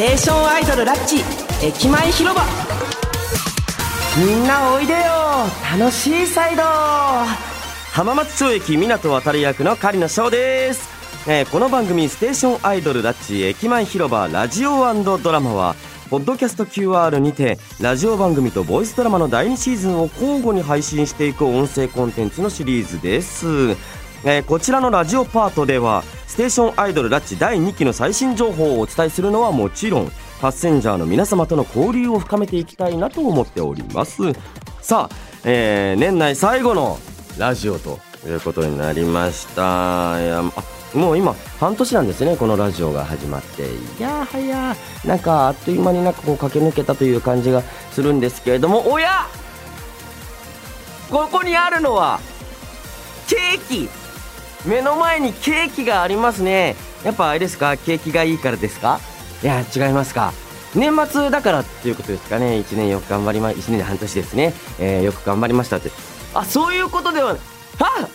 テーションアイドルラッチ駅前広場。みんなおいでよ。楽しいサイド。浜松町駅港渡役の狩野翔です、えーこの番組「ステーションアイドルラッチ駅前広場ラジオドラマは」ポッドキャスト QR にてラジオ番組とボイスドラマの第2シーズンを交互に配信していく音声コンテンツのシリーズです、えーこちらのラジオパートではステーションアイドルラッチ第2期の最新情報をお伝えするのはもちろんパッセンジャーの皆様との交流を深めていきたいなと思っております。さあ、えー年内最後のラジオということになりました。いやもう今半年なんですねこのラジオが始まって。いやはやー。なんかあっという間になんかこう駆け抜けたという感じがするんですけれども。おやここにあるのはケーキ。目の前にケーキがありますね。やっぱあれですか？景気がいいからですか？いや違いますか。年末だからっていうことですかね。1年よく頑張りま1年で半年ですね、えーよく頑張りましたって。あそういうことではあ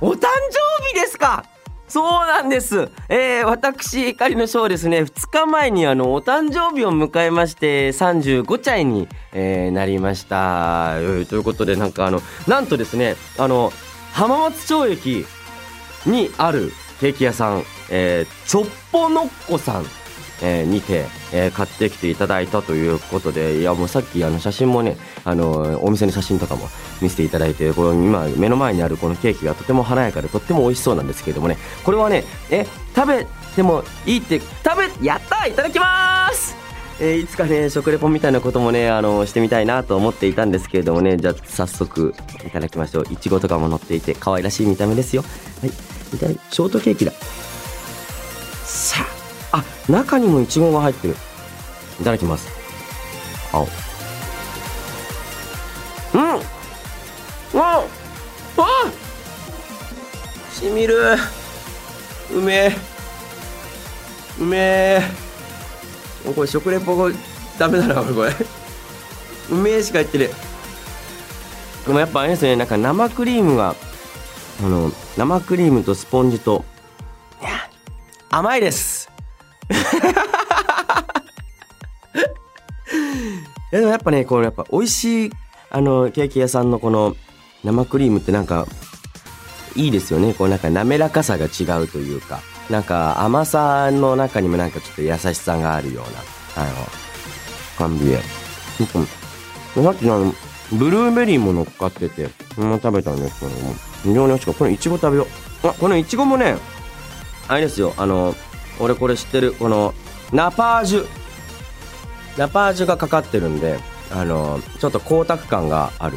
お誕生日ですか？そうなんです。えー、私、狩野翔ですね、2日前にあの、お誕生日を迎えまして、35歳に、えーなりました。ということで、なんかあの、なんとですね、あの、浜松町駅にあるケーキ屋さん、えー、ちょっぽのっこさん、えーにて、えー買ってきていただいたということで、いやもうさっきあの写真もね、あのお店の写真とかも見せていただいて、この今目の前にあるこのケーキがとても華やかでとっても美味しそうなんですけれどもね、これはね、え、食べてもいいって、食べ、やったいただきますえーいつかね食レポみたいなこともねあのしてみたいなと思っていたんですけれどもねじゃあ早速いただきましょう。いちごとかも乗っていて可愛らしい見た目ですよ。はい。いたショートケーキだ。さあ。あ中にもいちごが入ってる。いただきます。青。うん。うん。あしみる。うめえ。うめえ。もうこれ食レポがダメだなこれ。うめえしか言ってるでもやっぱあれですねなんか生クリームがあの生クリームとスポンジといや甘いです。いやでもやっぱねこのやっぱ美味しいあのケーキ屋さんのこの生クリームってなんかいいですよね。こうなんか滑らかさが違うというか。なんか甘さの中にもなんかちょっと優しさがあるようなあの感じでさっきのブルーベリーも乗っかっててその食べたんですけども非常に美味しかった。このいちご食べようあこのいちごもね。あれですよあの俺これ知ってるこのナパージュ。ナパージュがかかってるんであのちょっと光沢感がある。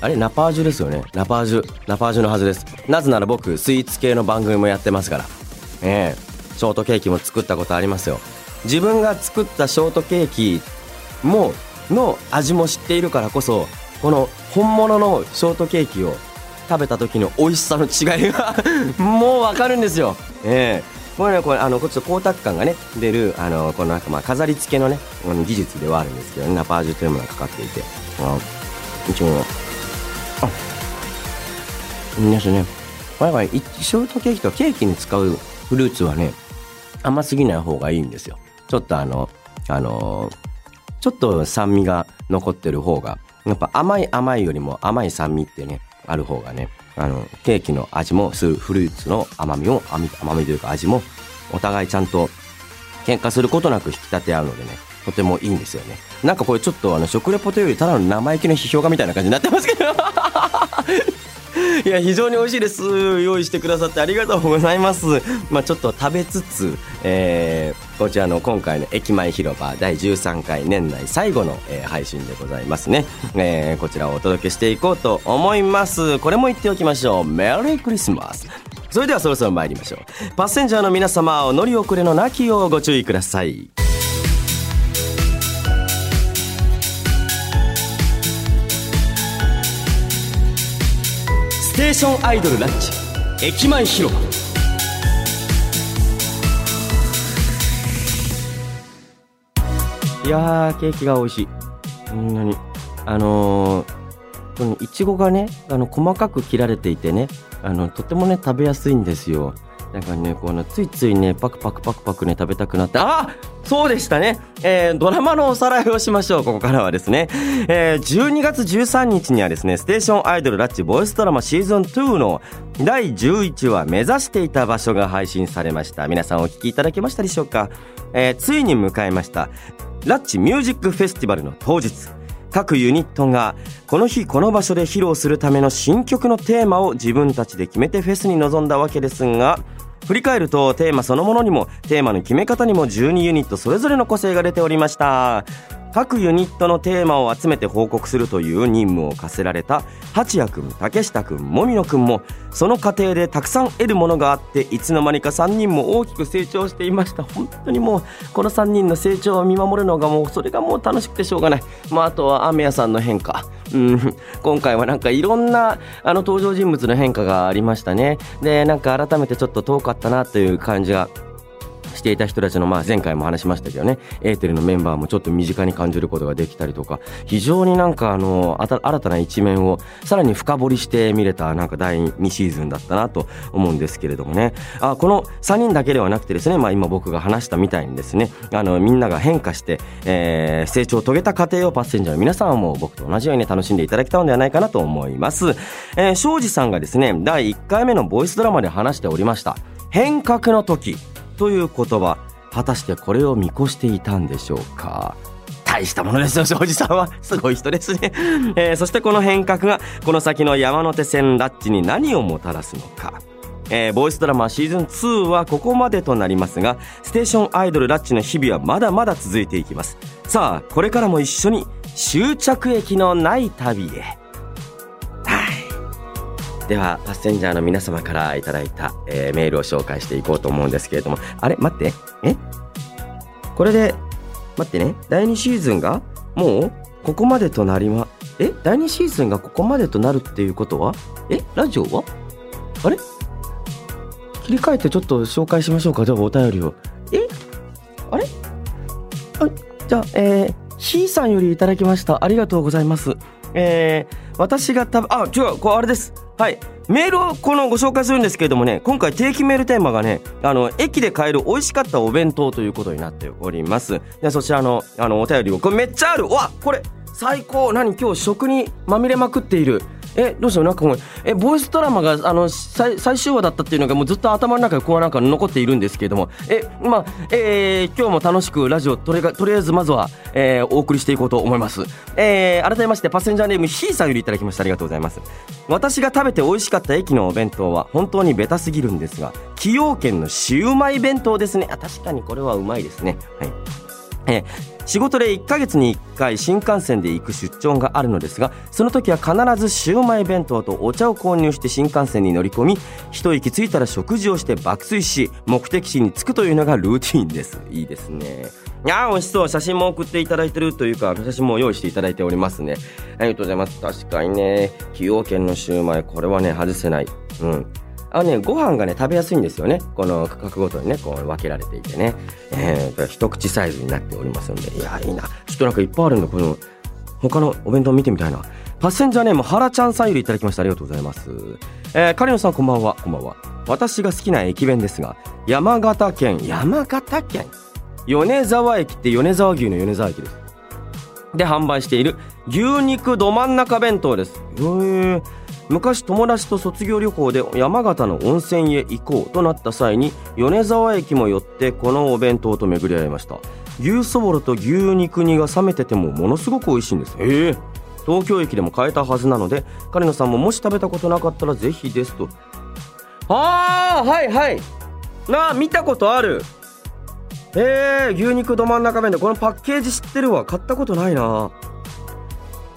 あれナパージュですよね。ナパージュナパージュのはずです。なぜなら僕スイーツ系の番組もやってますから。ええ。ショートケーキも作ったことありますよ。自分が作ったショートケーキもの味も知っているからこそこの本物のショートケーキを食べた時の美味しさの違いが もうわかるんですよ。ええ。これねこれあのこっち光沢感がね出るあのこのなんかまあ飾り付けのねあの技術ではあるんですけどねナパージュというものがかかっていて。あ一応。あいいですねこれはショートケーキとケーキに使うフルーツはね甘すぎない方がいいんですよ。ちょっとあのあのちょっと酸味が残ってる方がやっぱ甘い甘いよりも甘い酸味ってねある方がねあのケーキの味もするフルーツの甘みを甘みというか味もお互いちゃんと喧嘩することなく引き立て合うのでねとてもいいんですよね。なんかこれちょっとあの食レポというよりただの生意気な批評家みたいな感じになってますけど。いや非常に美味しいです。用意してくださってありがとうございます。まあちょっと食べつつ、えーこちらの今回の駅前広場第13回年内最後の、えー配信でございますね、えーこちらをお届けしていこうと思います。これも言っておきましょう。メリークリスマスそれではそろそろ参りましょう。パッセンジャーの皆様お乗り遅れのなきようご注意ください。テーションアイドルランチ駅前広場。いやケーキが美味しい。こんなに。あのーこのいちごがねあの細かく切られていてねあのとてもね食べやすいんですよ。だからねこのついついねパクパクパクパクね食べたくなってあそうでしたね。えー、ドラマのおさらいをしましょう。ここからはですね。えー、12月13日にはですね、ステーションアイドルラッチボイスドラマシーズン2の第11話目指していた場所が配信されました。皆さんお聞きいただけましたでしょうか、えー、ついに迎えました。ラッチミュージックフェスティバルの当日。各ユニットがこの日この場所で披露するための新曲のテーマを自分たちで決めてフェスに臨んだわけですが、振り返るとテーマそのものにもテーマの決め方にも12ユニットそれぞれの個性が出ておりました。各ユニットのテーマを集めて報告するという任務を課せられた八谷君竹下君もみの君もその過程でたくさん得るものがあっていつの間にか3人も大きく成長していました。本当にもうこの3人の成長を見守るのがもうそれがもう楽しくてしょうがない、まあ、あとは雨屋さんの変化。うん、今回はなんかいろんなあの登場人物の変化がありましたね。でなんか改めてちょっと遠かったなという感じがしていた人たちの、まあ、前回も話しましたけどね、エーテルのメンバーもちょっと身近に感じることができたりとか、非常になんかあの、新たな一面をさらに深掘りして見れた、なんか第2シーズンだったなと思うんですけれどもね。あ、この3人だけではなくてですね、まあ今僕が話したみたいにですね、あの、みんなが変化して、えー、成長を遂げた過程をパッセンジャーの皆さんはもう僕と同じように楽しんでいただけたのではないかなと思います。えー、庄司さんがですね、第1回目のボイスドラマで話しておりました。変革の時。という言葉果たしてこれを見越していたんでしょうか？大したものですよ庄司さんは。すごい人ですね、えー、そしてこの変革がこの先の山手線ラッチに何をもたらすのか。えー、ボイスドラマシーズン2はここまでとなりますがステーションアイドルラッチの日々はまだまだ続いていきます。さあこれからも一緒に終着駅のない旅へ。ではパッセンジャーの皆様からいただいた、えー、メールを紹介していこうと思うんですけれども。あれ？待って。え？これで待ってね。第2シーズンがもうここまでとなりまえ？第2シーズンがここまでとなるっていうことは？え？ラジオは？あれ？切り替えてちょっと紹介しましょうか。じゃあお便りを。え？あれ？あじゃあえー、ひーさんよりいただきました。ありがとうございます。えー、私がたあ違うこれあれです。はい。メールをこのご紹介するんですけれどもね今回定期メールテーマがねあの駅で買える美味しかったお弁当ということになっております。でそちらのあのお便りを。これめっちゃある。わこれ最高。何今日食にまみれまくっている。えどうしたなんかもうえボイスドラマがあの最最終話だったっていうのがもうずっと頭の中でこうなんか残っているんですけれども。えまあえー、今日も楽しくラジオとりとりあえずまずは、えー、お送りしていこうと思います、えー、改めましてパッセンジャーネームひーさんよりいただきました。ありがとうございます。私が食べて美味しかった駅のお弁当は本当にベタすぎるんですが崎陽軒のシウマイ弁当ですね。あ確かにこれはうまいですね。はい。え仕事で1ヶ月に1回新幹線で行く出張があるのですがその時は必ずシウマイ弁当とお茶を購入して新幹線に乗り込み一息ついたら食事をして爆睡し目的地に着くというのがルーティンです。いいですね。いや美味しそう。写真も送っていただいてるというか写真も用意していただいておりますね。ありがとうございます。確かにね。崎陽軒のシウマイこれはね外せない。うん。あのね、ご飯がね、食べやすいんですよね。この価格ごとにね、こう分けられていてね。えー、一口サイズになっておりますので。いや、いいな。ちょっとなんかいっぱいあるんだ。この、他のお弁当見てみたいな。パッセンジャーネーム、はらちゃんさんよりいただきました。ありがとうございます。えー、カリノさんこんばんは。こんばんは。私が好きな駅弁ですが、山形県、山形県米沢駅って米沢牛の米沢駅です。で、販売している牛肉ど真ん中弁当です。へー。昔友達と卒業旅行で山形の温泉へ行こうとなった際に米沢駅も寄ってこのお弁当と巡り合いました。牛そぼろと牛肉煮が冷めててもものすごく美味しいんですへえ。東京駅でも買えたはずなので狩野さんももし食べたことなかったらぜひですと。ああはいはい。なあ見たことある。えー、牛肉ど真ん中弁でこのパッケージ知ってるわ。買ったことないな。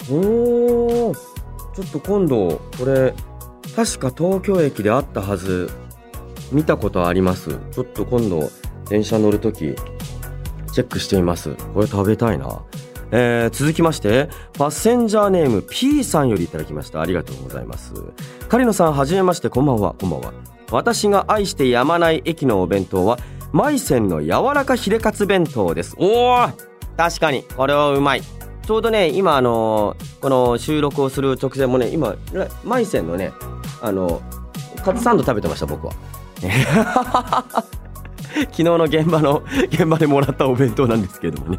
おーちょっと今度これ確か東京駅であったはず。見たことあります。ちょっと今度電車乗るときチェックしてみます。これ食べたいな。えー、続きましてパッセンジャーネーム P さんよりいただきました。ありがとうございます。狩野さんはじめまして。こんばんは。こんばんは。私が愛してやまない駅のお弁当はマイセンの柔らかヒレカツ弁当です。おお確かに。これはうまい。ちょうどね今あの、この収録をする直前もね今マイセンのねあのカツサンド食べてました僕は 昨日の現場の、現場でもらったお弁当なんですけれどもね。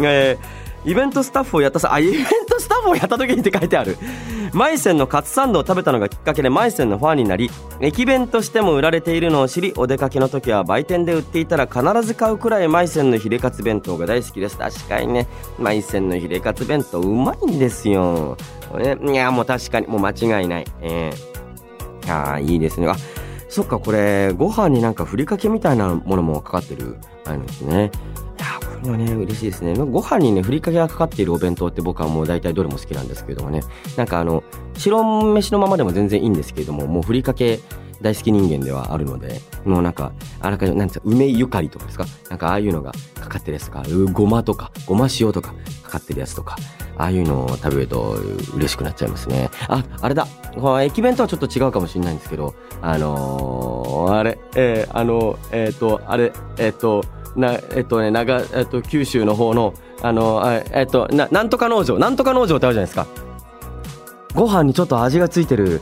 えーイベントスタッフをやったさ、あ、イベントスタッフをやった時にって書いてある。マイセンのカツサンドを食べたのがきっかけでマイセンのファンになり、駅弁としても売られているのを知り、お出かけの時は売店で売っていたら必ず買うくらいマイセンのヒレカツ弁当が大好きです。確かにね、マイセンのヒレカツ弁当うまいんですよ。ね、いや、もう確かに、もう間違いない。えー、ああ、いいですね。あ、そっか、これ、ご飯になんかふりかけみたいなものもかかってる、あるんですね。いやね、嬉しいですね。ご飯にね、ふりかけがかかっているお弁当って僕はもう大体どれも好きなんですけどもね。なんかあの、白飯のままでも全然いいんですけれども、もうふりかけ大好き人間ではあるので、もうなんか、あらかじめ、なんですか、梅ゆかりとかですか？なんかああいうのがかかってるやつとか、ごまとか、ごま塩とかかかってるやつとか、ああいうのを食べると嬉しくなっちゃいますね。あ、あれだ。駅弁とはちょっと違うかもしれないんですけど、あのー、あれ、えー、あの、えっ、ー、と、あれ、えっ、と、な、えっとね、長、えっと、九州の方の、あの、えっと、な、なんとか農場、なんとか農場ってあるじゃないですか。ご飯にちょっと味がついてる、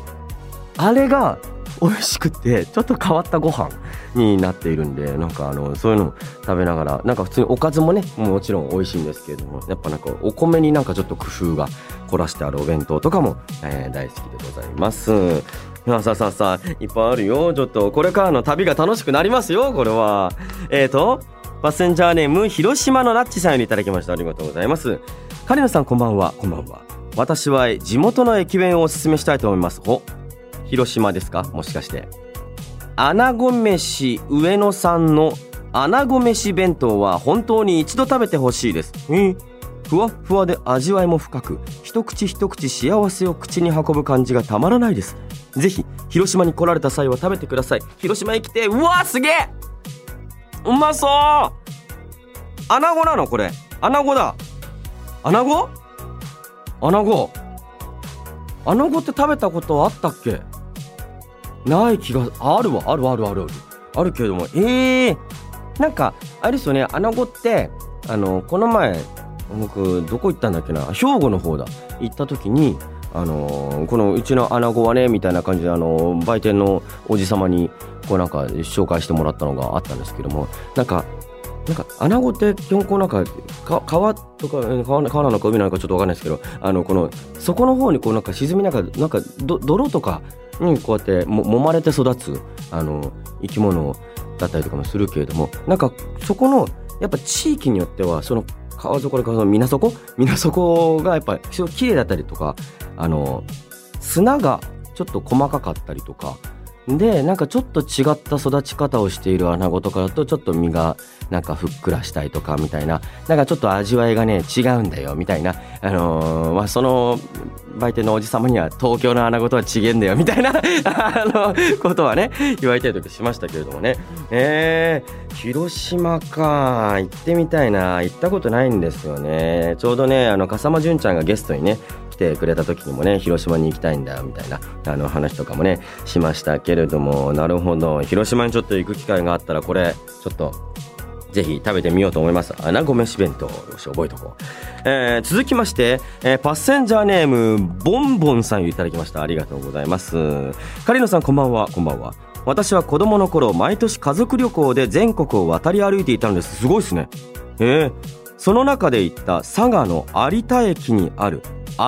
あれが美味しくて、ちょっと変わったご飯になっているんで、なんかあの、そういうの食べながら、なんか普通におかずもね、もちろん美味しいんですけれども、やっぱなんかお米になんかちょっと工夫が凝らしてあるお弁当とかも、えー、大好きでございます。さあさあさあ、いっぱいあるよ。ちょっと、これからの旅が楽しくなりますよ、これは。えーと、パッセンジャーネーム広島のナッチさんよりいただきました。ありがとうございます。カリナさんこんばんは。こんばんは。私は地元の駅弁をおすすめしたいと思います。お広島ですか？もしかして。穴子飯上野さんの穴子飯弁当は本当に一度食べてほしいです。えふわふわで味わいも深く一口一口幸せを口に運ぶ感じがたまらないです。ぜひ広島に来られた際は食べてください。広島へ来てうわすげえうまそう。穴子なのこれ。穴子だ。穴子穴子穴子って食べたことあったっけ？ない気がある。わあるあるあるある。あるけれども。ええー、なんかあれですよね。穴子ってあのこの前僕どこ行ったんだっけな？兵庫の方だ。行った時にあのー、このうちの穴子はねみたいな感じであのー、売店のおじ様にこうなんか紹介してもらったのがあったんですけどもなんかなんか穴子って基本こうなんか川とか川川なのか海なのかちょっとわかんないですけどあのこの底の方にこうなんか沈みながらなんか泥とかにこうやっても揉まれて育つあの生き物だったりとかもするけれどもなんかそこのやっぱ地域によってはその川底でその水底？水底がやっぱり綺麗だったりとかあの砂がちょっと細かかったりとかでなんかちょっと違った育ち方をしている穴子とかだとちょっと身がなんかふっくらしたりとかみたいななんかちょっと味わいがね違うんだよみたいなあのー、まあその売店のおじ様には東京の穴子とは違えんだよみたいな あのことはね言われたりとかしましたけれどもね。えー、広島か。行ってみたいな。行ったことないんですよね。ちょうどねあの笠間純ちゃんがゲストにねてくれた時にもね広島に行きたいんだみたいなあの話とかもねしましたけれどもなるほど広島にちょっと行く機会があったらこれちょっとぜひ食べてみようと思います。穴子飯弁当。よし、覚えとこう。えー、続きまして、えー、パッセンジャーネーム、ボンボンさんいただきました。ありがとうございます。カリノさん、こんばんは。こんばんは。私は子供の頃、毎年家族旅行で全国を渡り歩いていたのです。すごいですね。えー、その中で行った佐賀の有田駅にある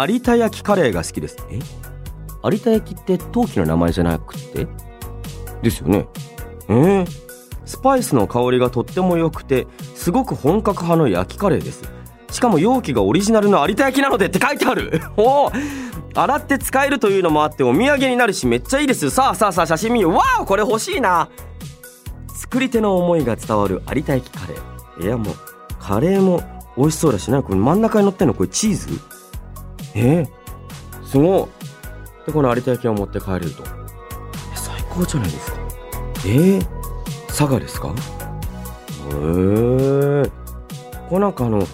有田焼カレーが好きです。え？有田焼って陶器の名前じゃなくて？ですよね。えー、スパイスの香りがとっても良くてすごく本格派の焼きカレーです。しかも容器がオリジナルの有田焼なのでって書いてある。おお洗って使えるというのもあってお土産になるしめっちゃいいです。さあさあさあ写真見よ。うわあこれ欲しいな。作り手の思いが伝わる有田焼カレー。いやもうカレーも美味しそうだしなこれ真ん中に乗ってんの？これチーズ？え？ー、すごい。で、この有田焼を持って帰れると。最高じゃないですか。え？ー、佐賀ですか？へえー。こうなんかあの、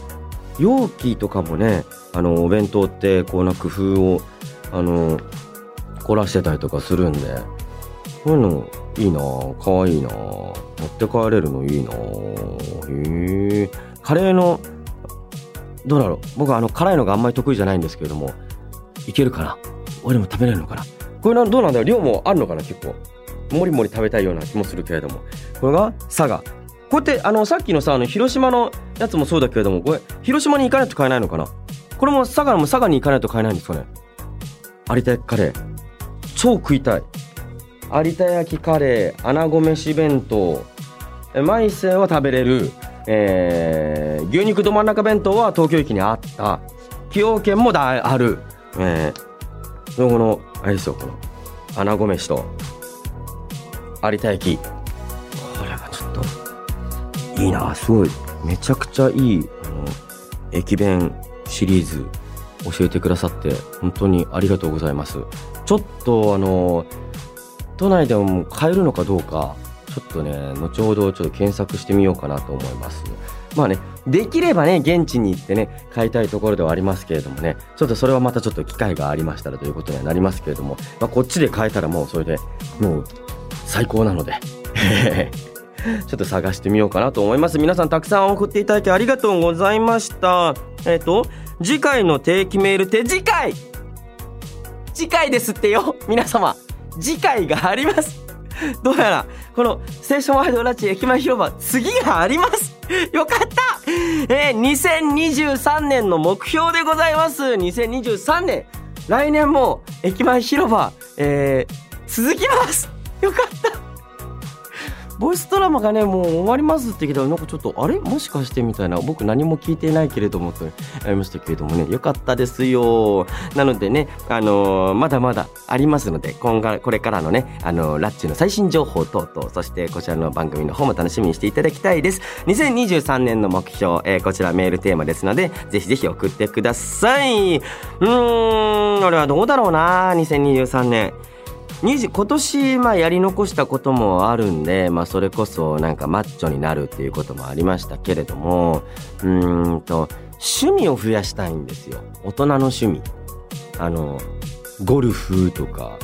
容器とかもね、あの、お弁当って、こうな工夫を、あの、凝らしてたりとかするんで、こういうのいいなかわいいな持って帰れるのいいなへえ。カレーのどうだろう。僕はあの辛いのがあんまり得意じゃないんですけれどもいけるかな？俺も食べれるのかな？これなどうなんだよ量もあるのかな？結構。もりもり食べたいような気もするけれども。これが佐賀。こうやって、あの、さっきのさ、あの、広島のやつもそうだけれども、これ、広島に行かないと買えないのかな？これも佐賀も佐賀に行かないと買えないんですかね？有田焼カレー。超食いたい。有田焼カレー、穴子飯弁当、えマイセンは食べれる、えー、牛肉ど真ん中弁当は東京駅にあった。崎陽軒もだある。えー、そのこの、あれですよ、この、穴子飯と、有田焼。これはちょっと、いいな、すごい。めちゃくちゃいい、あの、駅弁シリーズ教えてくださって、本当にありがとうございます。ちょっと、あの、都内でも買えるのかどうか、ちょっとね、後ほどちょっと検索してみようかなと思います。まあね、できればね、現地に行ってね、買いたいところではありますけれどもね、ちょっとそれはまたちょっと機会がありましたらということにはなりますけれども、まあ、こっちで買えたらもうそれでもう最高なので、ちょっと探してみようかなと思います。皆さんたくさん送っていただきありがとうございました。えっ、と、次回の定期メールって次回次回ですってよ皆様次回がありますどうやらこのステーションワイドラッチ駅前広場次があります。よかった。えー、2023年の目標でございます。2023年。来年も駅前広場、えー、続きます。よかった。ボイスドラマがねもう終わりますって聞いたらなんかちょっとあれ？もしかしてみたいな。僕何も聞いてないけれどもとありましたけれどもね。よかったですよ。なのでねあのーまだまだありますので今後これからのねあのーラッチの最新情報等々そしてこちらの番組の方も楽しみにしていただきたいです。2023年の目標、えーこちらメールテーマですのでぜひぜひ送ってください。うーん俺はどうだろうな2023年。今年まあやり残したこともあるんで、まあ、それこそなんかマッチョになるっていうこともありましたけれどもうんと趣味を増やしたいんですよ。大人の趣味。あのゴルフとか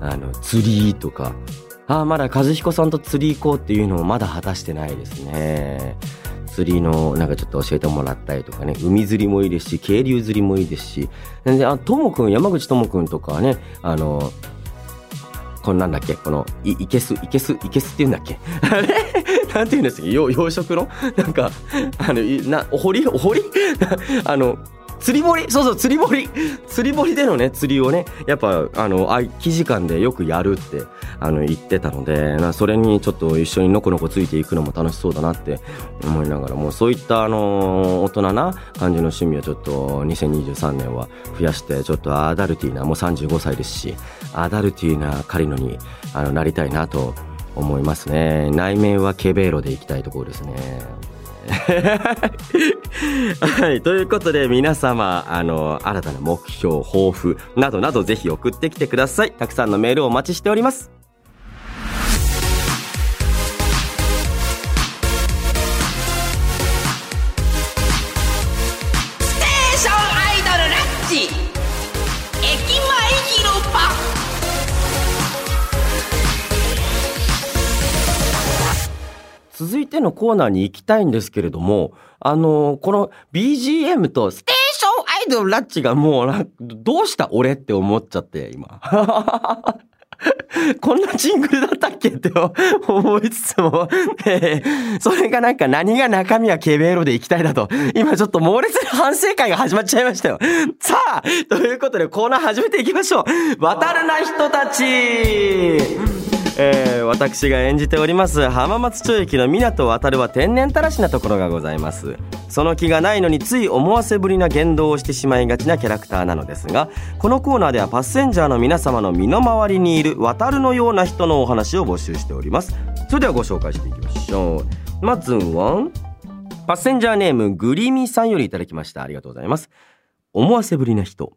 あの釣りとか。ああまだ和彦さんと釣り行こうっていうのもまだ果たしてないですね。釣りのなんかちょっと教えてもらったりとかね。海釣りもいいですし渓流釣りもいいですし。であともくん山口ともくんとかはねあのこのなんだっけ？このいいけす？いけす？いけすって言うんだっけ？あれ？なんて言うんですか？養殖の？なんかあのなお堀？お堀？あの釣り堀？そうそう釣り堀。釣り堀でのね釣りをねやっぱあの空き時間でよくやるって。あの言ってたのでなそれにちょっと一緒にのこのこついていくのも楽しそうだなって思いながらもうそういったあの大人な感じの趣味をちょっと2023年は増やしてちょっとアダルティーなもう35歳ですしアダルティーなカリノにあのなりたいなと思いますね内面はケベーロでいきたいところですね はい。ということで、皆様、あの、新たな目標、抱負、などなど、ぜひ送ってきてください。たくさんのメールをお待ちしております。続いてのコーナーに行きたいんですけれども、あの、この BGM とステーションアイドルラッチがもうな、どうした俺って思っちゃって、今。こんなジングルだったっけって 思いつつも、えそれがなんか何が中身はケベーロで行きたいだと、今ちょっと猛烈な反省会が始まっちゃいましたよ。さあ、ということでコーナー始めていきましょう。渡るな人たちえー私が演じております浜松町駅の港渡るは天然たらしなところがございます。その気がないのについ思わせぶりな言動をしてしまいがちなキャラクターなのですがこのコーナーではパッセンジャーの皆様の身の回りにいる渡るのような人のお話を募集しております。それではご紹介していきましょう。まずはパッセンジャーネームグリミさんよりいただきました。ありがとうございます。思わせぶりな人。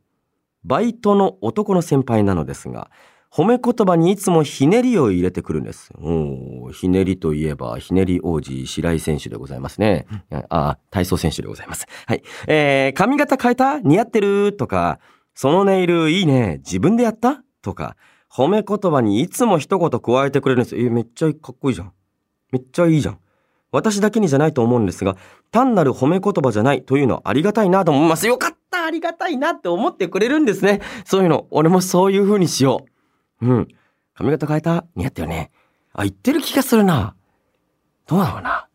バイトの男の先輩なのですが褒め言葉にいつもひねりを入れてくるんです。おーひねりといえば、ひねり王子白井選手でございますね。ああ、体操選手でございます。はい。えー、髪型変えた？似合ってる？とか、そのネイルいいね？自分でやった？とか、褒め言葉にいつも一言加えてくれるんです。えーめっちゃかっこいいじゃん。めっちゃいいじゃん。私だけにじゃないと思うんですが、単なる褒め言葉じゃないというのはありがたいなと思います。よかったありがたいなって思ってくれるんですね。そういうの、俺もそういう風にしよう。うん。髪型変えた？似合ったよね。あ、言ってる気がするな。どうだろうな。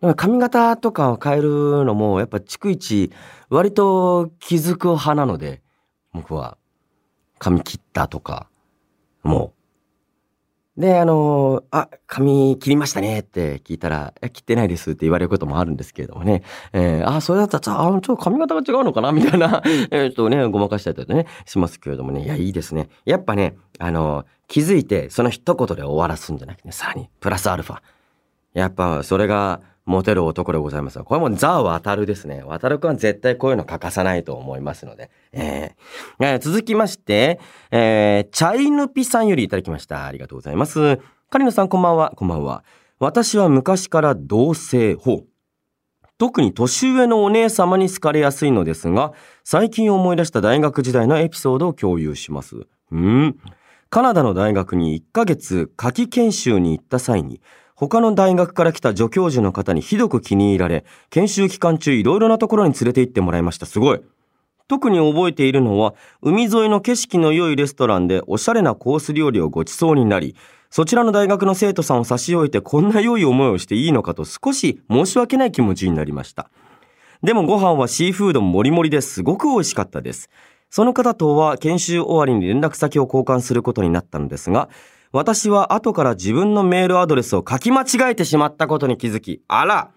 でも髪型とかを変えるのも、やっぱ逐一、割と気づく派なので、僕は、髪切ったとか、もう。で、あのあ、髪切りましたねって聞いたら、切ってないですって言われることもあるんですけれどもね。えー、あ、それだったら、あ、ちょっと髪型が違うのかなみたいな、えっとね、ごまかしたりとかね、しますけれどもね。いや、いいですね。やっぱね、あの気づいて、その一言で終わらすんじゃなくてね、さらに、プラスアルファ。やっぱ、それが、モテる男でございます。これもザ・渡るですね。渡るくんは絶対こういうの欠かさないと思いますので。えー、えー、続きまして、えー、チャイヌピさんよりいただきました。ありがとうございます。カリノさんこんばんは。こんばんは。私は昔から同性法。特に年上のお姉様に好かれやすいのですが、最近思い出した大学時代のエピソードを共有します。うん。カナダの大学に1ヶ月夏季研修に行った際に、他の大学から来た助教授の方にひどく気に入られ、研修期間中いろいろなところに連れて行ってもらいました。すごい。特に覚えているのは、海沿いの景色の良いレストランでおしゃれなコース料理をご馳走になり、そちらの大学の生徒さんを差し置いてこんな良い思いをしていいのかと少し申し訳ない気持ちになりました。でもご飯はシーフードもりもりですごく美味しかったです。その方とは研修終わりに連絡先を交換することになったのですが、私は後から自分のメールアドレスを書き間違えてしまったことに気づき、あら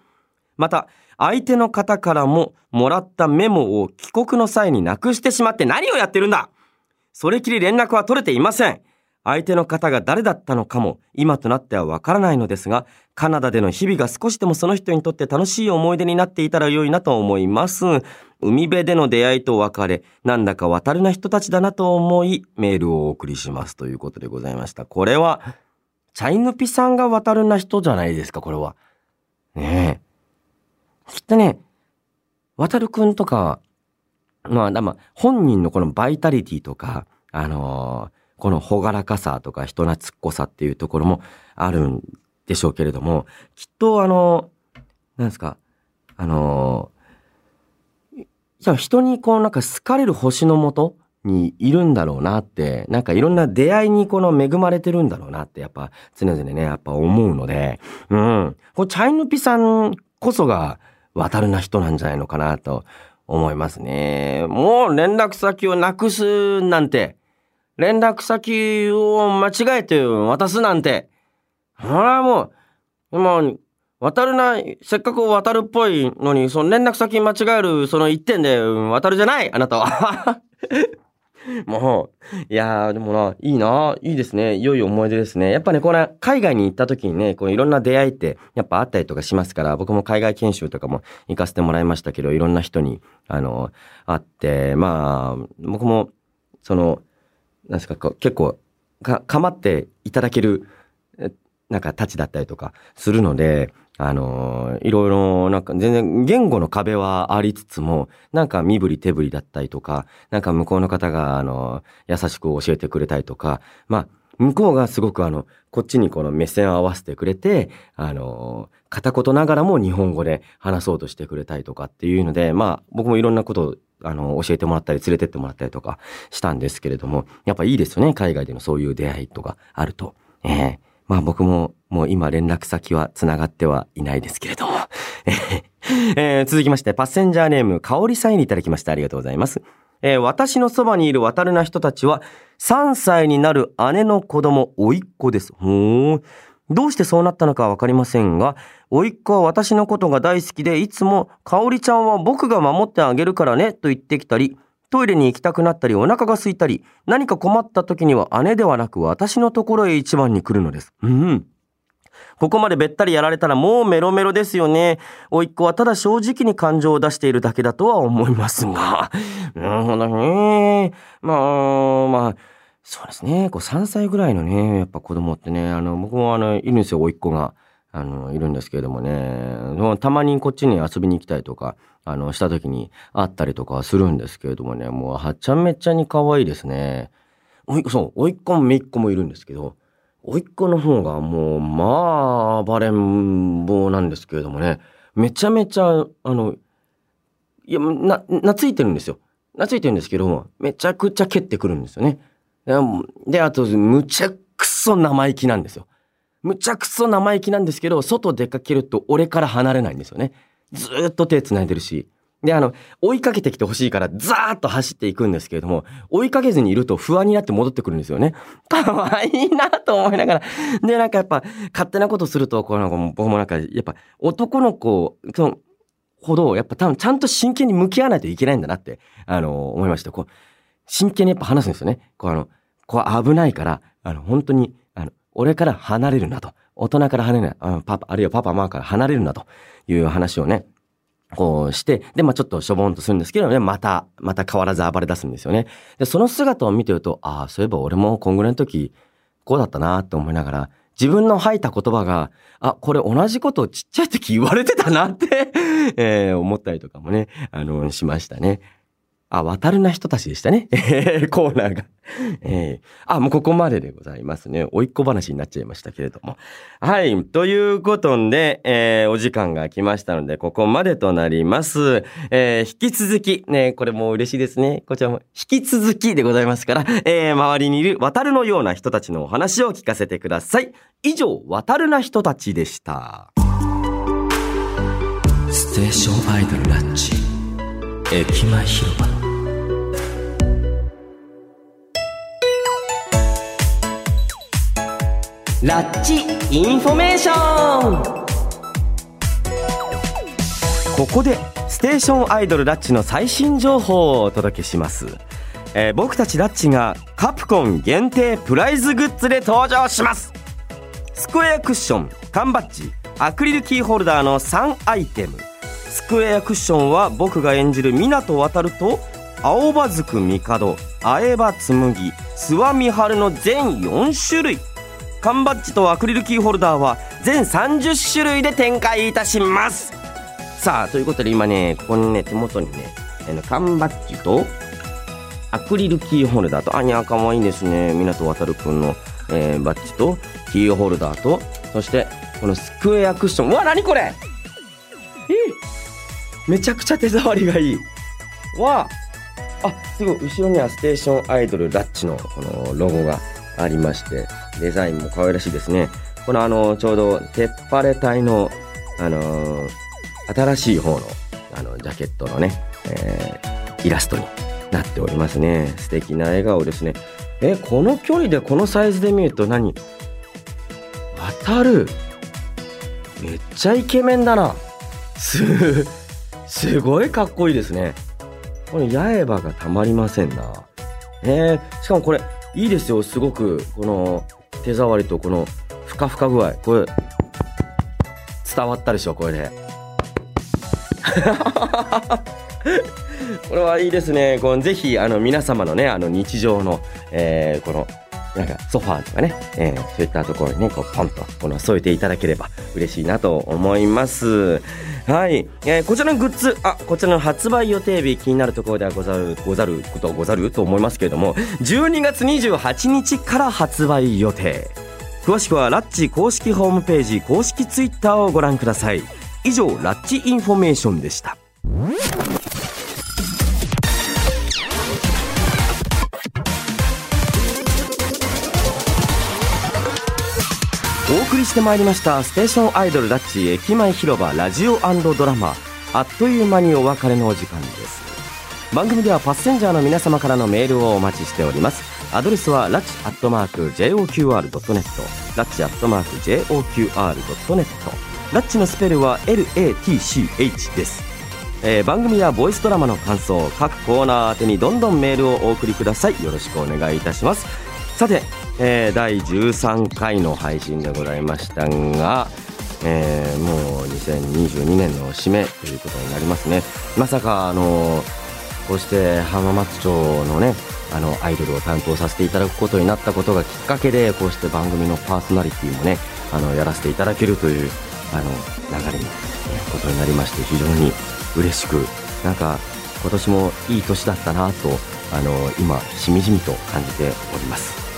また、相手の方からももらったメモを帰国の際になくしてしまって何をやってるんだそれきり連絡は取れていません。相手の方が誰だったのかも今となってはわからないのですが、カナダでの日々が少しでもその人にとって楽しい思い出になっていたら良いなと思います。海辺での出会いと別れ、なんだか渡るな人たちだなと思い、メールをお送りしますということでございました。これは、チャイヌピさんが渡るな人じゃないですか、これは。ねえ。きっとね、渡るくんとか、まあ、まあ、本人のこのバイタリティとか、あのーこの朗らかさとか人懐っこさっていうところもあるんでしょうけれども、きっとあの、なんですか、あの、いや、人にこうなんか好かれる星のもとにいるんだろうなって、なんかいろんな出会いにこの恵まれてるんだろうなってやっぱ常々ね、やっぱ思うので、うん。これチャイヌピさんこそが渡るな人なんじゃないのかなと思いますね。もう連絡先をなくすなんて、連絡先を間違えて渡すなんて。ほらもう、もう、渡るな、せっかく渡るっぽいのに、その連絡先間違えるその一点で渡るじゃないあなたは。もう、いやー、でもな、いいな、いいですね。良い思い出ですね。やっぱね、これ、海外に行った時にね、こういろんな出会いって、やっぱあったりとかしますから、僕も海外研修とかも行かせてもらいましたけど、いろんな人に、あの、会って、まあ、僕も、その、なんですか、こう結構か、かまっていただける、なんか、たちだったりとかするので、あのー、いろいろ、なんか全然言語の壁はありつつも、なんか身振り手振りだったりとか、なんか向こうの方が、あのー、優しく教えてくれたりとか、まあ、向こうがすごくあの、こっちにこの目線を合わせてくれて、あの、片言ながらも日本語で話そうとしてくれたりとかっていうので、まあ、僕もいろんなことをあの、教えてもらったり、連れてってもらったりとかしたんですけれども、やっぱいいですよね、海外でのそういう出会いとかあると。ええー、まあ僕も、もう今連絡先は繋がってはいないですけれども。えー、続きまして、パッセンジャーネーム、かおりさんにいただきましてありがとうございます。えー、私のそばにいる渡るな人たちは、3歳になる姉の子供、甥っ子です。ほー。どうしてそうなったのかわかりませんが、甥っ子は私のことが大好きで、いつも、かおりちゃんは僕が守ってあげるからね、と言ってきたり、トイレに行きたくなったり、お腹が空いたり、何か困った時には姉ではなく私のところへ一番に来るのです。うん。ここまでべったりやられたらもうメロメロですよね。甥っ子はただ正直に感情を出しているだけだとは思いますが。なるほどね。まあ、まあ、そうですね。こう3歳ぐらいのね、やっぱ子供ってね、あの、僕もあの、いるんですよ、甥っ子が。あの、いるんですけれどもね。たまにこっちに遊びに来たりとか、あの、した時に会ったりとかするんですけれどもね、もうはちゃめちゃに可愛いですね。おい、そう、甥っ子も姪っ子もいるんですけど、甥っ子の方がもう、まあ、暴れん坊なんですけれどもね、めちゃめちゃ、あの、いや、な、懐いてるんですよ。懐いてるんですけど、めちゃくちゃ蹴ってくるんですよね。うんで、あと、むちゃくそ生意気なんですよ。むちゃくそ生意気なんですけど、外出かけると俺から離れないんですよね。ずっと手繋いでるし。で、あの、追いかけてきてほしいから、ザーッと走っていくんですけれども、追いかけずにいると不安になって戻ってくるんですよね。かわいいなと思いながら。で、なんかやっぱ、勝手なことすると、こうなんかもう僕もなんか、やっぱ、男の子、その、ほど、やっぱ多分ちゃんと真剣に向き合わないといけないんだなって、あの、思いました。こう、真剣にやっぱ話すんですよね。こうあの、こう危ないから、あの、本当に、あの、俺から離れるなと。大人から離れるない。あパパ、あるいはパパ、ママから離れるなという話をね、こうして、で、まあちょっとしょぼんとするんですけどね、また、また変わらず暴れ出すんですよね。で、その姿を見てると、ああ、そういえば俺もこんぐらいの時、こうだったなって思いながら、自分の吐いた言葉が、あ、これ同じことをちっちゃい時言われてたなってえー思ったりとかもね、あの、しましたね。あ、渡るな人たちでしたね。コーナーが。えーあ、もうここまででございますね。おいっ子話になっちゃいましたけれども。はい。ということで、えーお時間が来ましたので、ここまでとなります。えー引き続き、ね、これも嬉しいですね。こちらも引き続きでございますから、えー周りにいる渡るのような人たちのお話を聞かせてください。以上、渡るな人たちでした。ステーションアイドルラッチ駅前広場ラッチインフォメーション。ここでステーションアイドルラッチの最新情報をお届けします、えー僕たちラッチがカプコン限定プライズグッズで登場します。スクエアクッション缶バッジアクリルキーホルダーの3アイテム。スクエアクッションは僕が演じる湊渡と青葉ずく帝相葉紬諏訪美春の全4種類。缶バッジとアクリルキーホルダーは全30種類で展開いたします。さあということで今ねここにね手元にね缶バッジとアクリルキーホルダーとあにゃかわいいですね。湊渡くんの、えーバッジとキーホルダーとそしてこのスクエアクッション。うわ何これ？めちゃくちゃ手触りがいい。わあすごい後ろにはステーションアイドルラッチのこのロゴがありまして。デザインも可愛らしいですね。このあのちょうどテッパレ隊のあのー新しい方のあのジャケットのね、えーイラストになっておりますね。素敵な笑顔ですね。えこの距離でこのサイズで見ると何？渡る。めっちゃイケメンだな。すすごいかっこいいですね。この八重歯がたまりませんな。えー、しかもこれいいですよ。すごくこの手触りとこのふかふか具合これ伝わったでしょこれね これはいいですね。このぜひ、あの、皆様のね、あの、日常の、えーこの、なんか、ソファーとかね、えーそういったところにね、こう、ポンと、この、添えていただければ嬉しいなと思います。はい。えーこちらのグッズ、あ、こちらの発売予定日気になるところではござる、ござること、ござると思いますけれども、12月28日から発売予定。詳しくはラッチ公式ホームページ公式ツイッターをご覧ください以上ラッチインフォメーションでしたりしてまいりましたステーションアイドルラッチ駅前広場ラジオドラマあっという間にお別れのお時間です。番組ではパッセンジャーの皆様からのメールをお待ちしております。アドレスはラッチアットマーク JOQR.net ラッチアットマーク JOQR.net ラッチのスペルは LATCH です、えー番組やボイスドラマの感想各コーナー宛てにどんどんメールをお送りください。よろしくお願いいたします。さて、えー第13回の配信でございましたが、えーもう2022年の締めということになりますねまさかあのこうして浜松町のねあのアイドルを担当させていただくことになったことがきっかけでこうして番組のパーソナリティもねあのやらせていただけるというあの流れに、えことになりまして非常に嬉しくなんか今年もいい年だったなとあの今しみじみと感じております。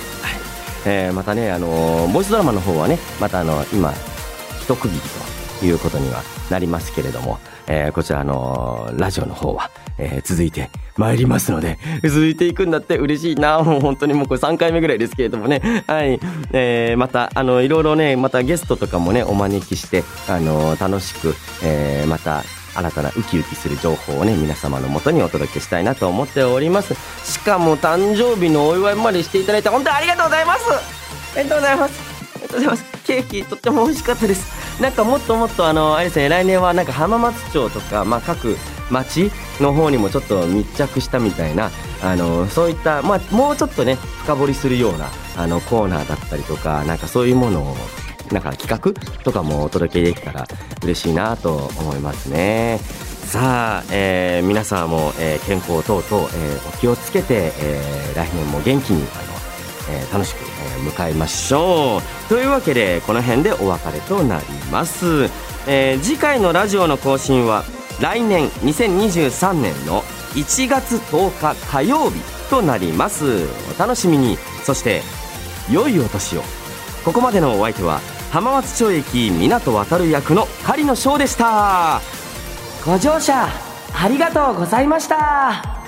えーまたねあのボイスドラマの方はねまたあの今一区切りということにはなりますけれども、えーこちらのラジオの方は、えー続いて参りますので、続いていくんだって嬉しいな。もう本当にもうこれ3回目ぐらいですけれどもね。はい。えーまた、あの、いろいろね、またゲストとかもね、お招きして、あの、楽しく、えーまた、新たなウキウキする情報をね、皆様のもとにお届けしたいなと思っております。しかも誕生日のお祝いまでしていただいて、本当にありがとうございますありがとうございますありがとうございます。ケーキとっても美味しかったです。なんかもっともっとあの、あれですね、来年はなんか浜松町とか、まあ各町の方にもちょっと密着したみたいな、あの、そういった、まあもうちょっとね、深掘りするような、あの、コーナーだったりとか、なんかそういうものを、なんか企画とかもお届けできたら嬉しいなと思いますね。さあ、えー皆さんも、えー健康等々、えーお気をつけて、えー来年も元気にあの、えー楽しく、えー迎えましょう。というわけでこの辺でお別れとなります、えー次回のラジオの更新は来年2023年の1月10日火曜日となります。お楽しみに。そして良いお年を。ここまでのお相手は浜松町駅港渡る役の狩野翔でした。ご乗車ありがとうございました。